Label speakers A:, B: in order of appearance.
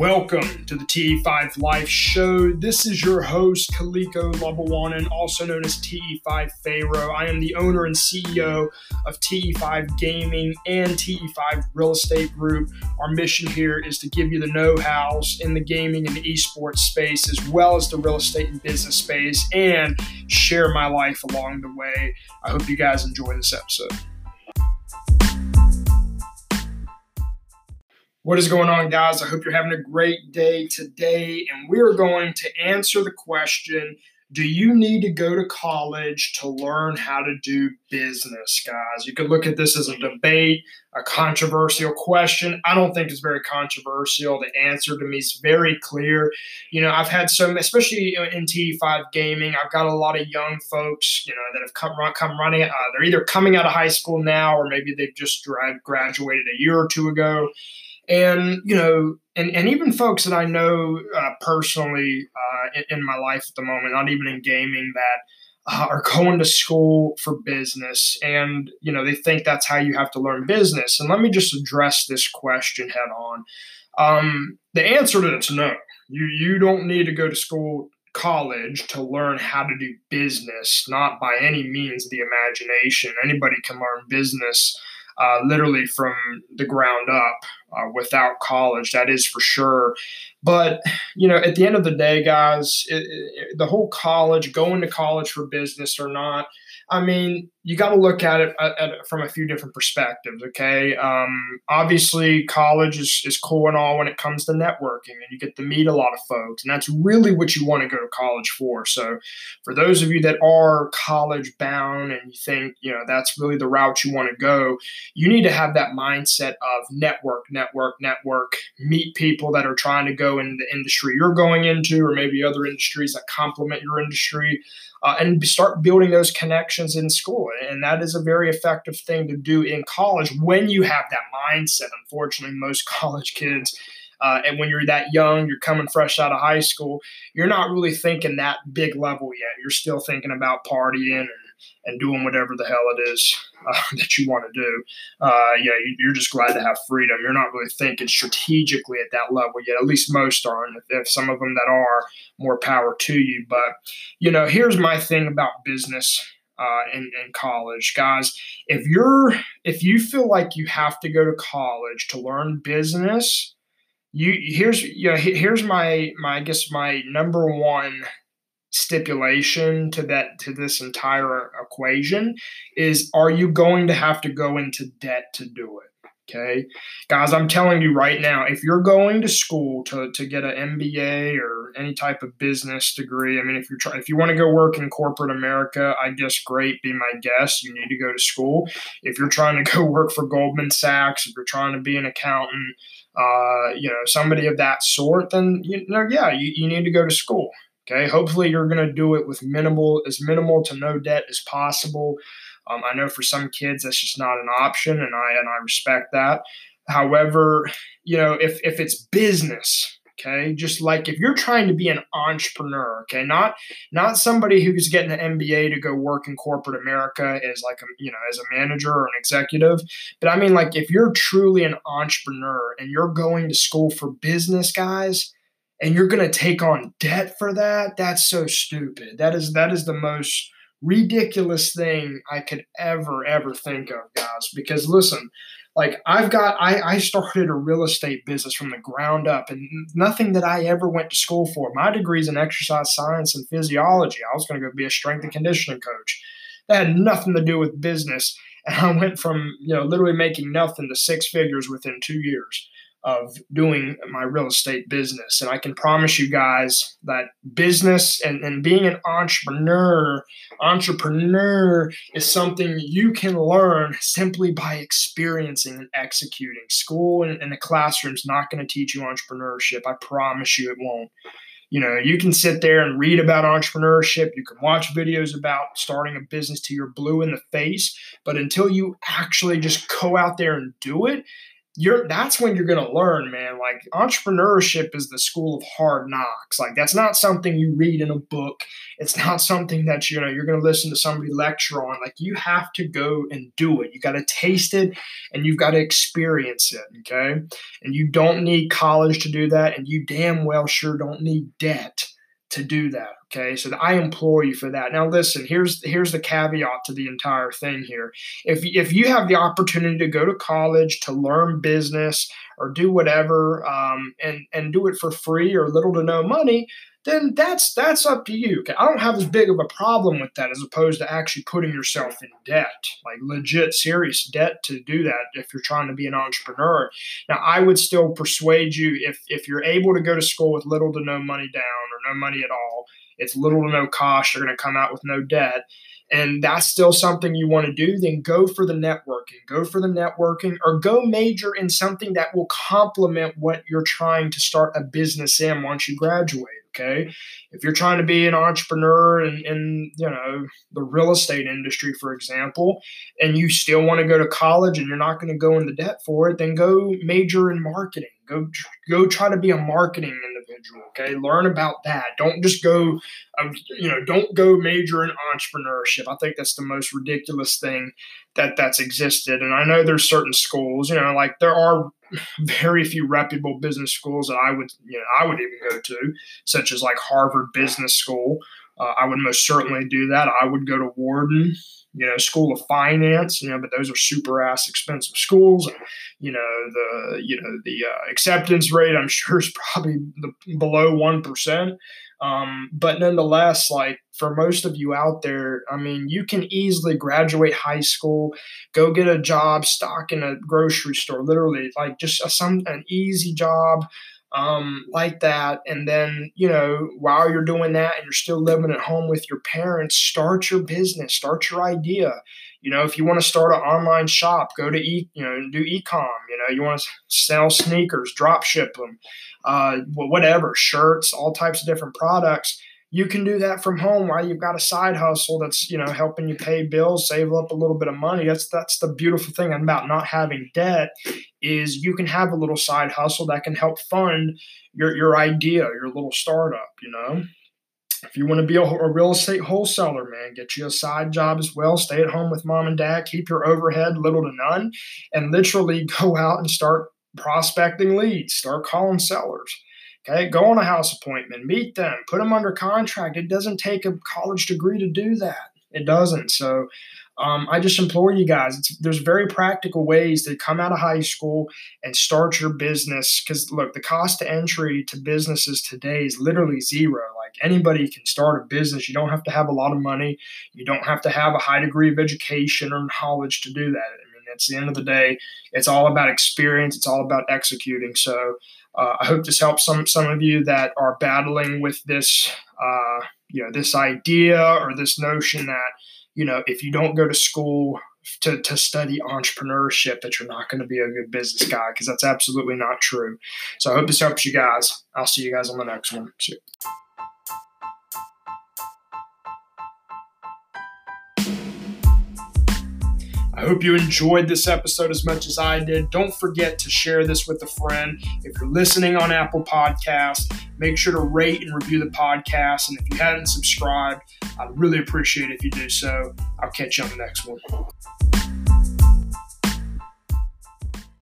A: Welcome to the TE5 Life Show. This is your host, Kaliko Labawanan, also known as TE5 Pharaoh. I am the owner and CEO of TE5 Gaming and TE5 Real Estate Group. Our mission here is to give you the know hows in the gaming and the esports space, as well as the real estate and business space, and share my life along the way. I hope you guys enjoy this episode. What is going on, guys? I hope you're having a great day today. And we're going to answer the question Do you need to go to college to learn how to do business, guys? You could look at this as a debate, a controversial question. I don't think it's very controversial. The answer to me is very clear. You know, I've had some, especially in TE5 gaming, I've got a lot of young folks, you know, that have come, come running. Uh, they're either coming out of high school now or maybe they've just graduated a year or two ago and you know and, and even folks that i know uh, personally uh, in, in, my life at the moment not even in gaming that uh, are going to school for business. And you know they think that's how you have to learn business. And let me just address this question head on. Um, the answer to it's no. You you don't need to go to school college to learn how to do business not by any means the imagination. Anybody can learn business uh, literally from the ground up uh, without college. That is for sure. But you know, at the end of the day, guys, it, it, the whole college, going to college for business or not, I mean, you got to look at it at, at, from a few different perspectives. Okay, um, obviously, college is, is cool and all when it comes to networking, and you get to meet a lot of folks, and that's really what you want to go to college for. So, for those of you that are college bound and you think you know that's really the route you want to go, you need to have that mindset of network, network, network. Meet people that are trying to go in the industry you're going into, or maybe other industries that complement your industry uh, and start building those connections in school. And that is a very effective thing to do in college when you have that mindset. Unfortunately, most college kids. Uh, and when you're that young, you're coming fresh out of high school, you're not really thinking that big level yet. You're still thinking about partying and and doing whatever the hell it is uh, that you want to do. Uh, yeah, you're just glad to have freedom. You're not really thinking strategically at that level yet. At least most aren't. If, if some of them that are, more power to you. But you know, here's my thing about business. Uh, in, in college. Guys if you're if you feel like you have to go to college to learn business you here's you know, here's my my I guess my number one stipulation to that to this entire equation is are you going to have to go into debt to do it okay? Guys i'm telling you right now if you're going to school to, to get an mba or any type of business degree i mean if you're trying if you want to go work in corporate america i guess great be my guest you need to go to school. If you're trying to go work for goldman sachs if you're trying to be an accountant uh, you know somebody of that sort then you know yeah you, you need to go to school Okay, hopefully you're going to do it with minimal, as minimal to no debt as possible. Um, I know for some kids that's just not an option, and I and I respect that. However, you know if if it's business, okay, just like if you're trying to be an entrepreneur, okay, not not somebody who's getting an MBA to go work in corporate America as like a you know as a manager or an executive, but I mean like if you're truly an entrepreneur and you're going to school for business, guys and you're going to take on debt for that that's so stupid that is that is the most ridiculous thing i could ever ever think of guys. Because listen like i've got i i started a real estate business from the ground up and nothing that i ever went to school for. My degree is in exercise science and physiology. I was going to go be a strength and conditioning coach. That had nothing to do with business and i went from you know literally making nothing to six figures within two years of doing my real estate business. And I can promise you guys that business and, and being an entrepreneur, entrepreneur is something you can learn simply by experiencing and executing. School and, and the classroom is not going to teach you entrepreneurship. I promise you it won't. You know, you can sit there and read about entrepreneurship. You can watch videos about starting a business till you're blue in the face. But until you actually just go out there and do it, you're that's when you're going to learn man like entrepreneurship is the school of hard knocks. Like that's not something you read in a book. It's not something that you know you're going to listen to somebody lecture on. Like you have to go and do it. You got to taste it and you've got to experience it okay? And you don't need college to do that and you damn well sure don't need debt to do that. Okay, so I implore you for that. Now, listen. Here's here's the caveat to the entire thing here. If if you have the opportunity to go to college to learn business or do whatever, um, and and do it for free or little to no money, then that's that's up to you. I don't have as big of a problem with that as opposed to actually putting yourself in debt, like legit serious debt to do that if you're trying to be an entrepreneur. Now, I would still persuade you if if you're able to go to school with little to no money down or no money at all, it's little to no cost, you're going to come out with no debt and that's still something you want to do, then go for the networking. Go for the networking or go major in something that will complement what you're trying to start a business in once you graduate. Okay. If you're trying to be an entrepreneur in, in you know the real estate industry, for example, and you still want to go to college and you're not going to go into debt for it, then go major in marketing. Go go try to be a marketing individual. Okay, learn about that. Don't just go, um, you know, don't go major in entrepreneurship. I think that's the most ridiculous thing that that's existed. And I know there's certain schools, you know, like there are very few reputable business schools that I would, you know, I would even go to, such as like Harvard Business School. Uh, I would most certainly do that. I would go to Wharton, you know, School of Finance, you know, but those are super ass expensive schools. And, you know, the, you know, the uh, acceptance rate, I'm sure is probably the, below 1%. Um, but nonetheless, like for most of you out there, I mean, you can easily graduate high school, go get a job, stock in a grocery store, literally, like just a, some an easy job um, like that. And then, you know, while you're doing that and you're still living at home with your parents, start your business, start your idea. You know, if you want to start an online shop, go to e, you know, do ecom. You know, you want to sell sneakers, drop ship them uh, whatever, shirts, all types of different products. You can do that from home while you've got a side hustle that's you know helping you pay bills, save up a little bit of money. That's that's the beautiful thing about not having debt is you can have a little side hustle that can help fund your your idea, your little startup. You know, if you want to be a, a, real estate wholesaler, man, get you a side job as well. Stay at home with mom and dad, keep your overhead little to none, and literally go out and start prospecting leads, start calling sellers. Okay, go on a house appointment, meet them, put them under contract. It doesn't take a college degree to do that. It doesn't. So um, I just implore you guys. there's very practical ways to come out of high school and start your business. Because look, the cost to entry to businesses today is literally zero. Like anybody can start a business. You don't have to have a lot of money. You don't have to have a high degree of education or knowledge to do that. I mean, it's the end of the day, it's all about experience. It's all about executing. So uh, I hope this helps some some of you that are battling with this, uh, you know, this idea or this notion that you know if you don't go to school to, to study entrepreneurship that you're not going to be a good business guy because that's absolutely not true. So I hope this helps you guys. I'll see you guys on the next one. I hope you enjoyed this episode as much as I did. Don't forget to share this with a friend. If you're listening on Apple Podcasts, make sure to rate and review the podcast. And if you hadn't subscribed, I'd really appreciate it if you do so. I'll catch you on the next one.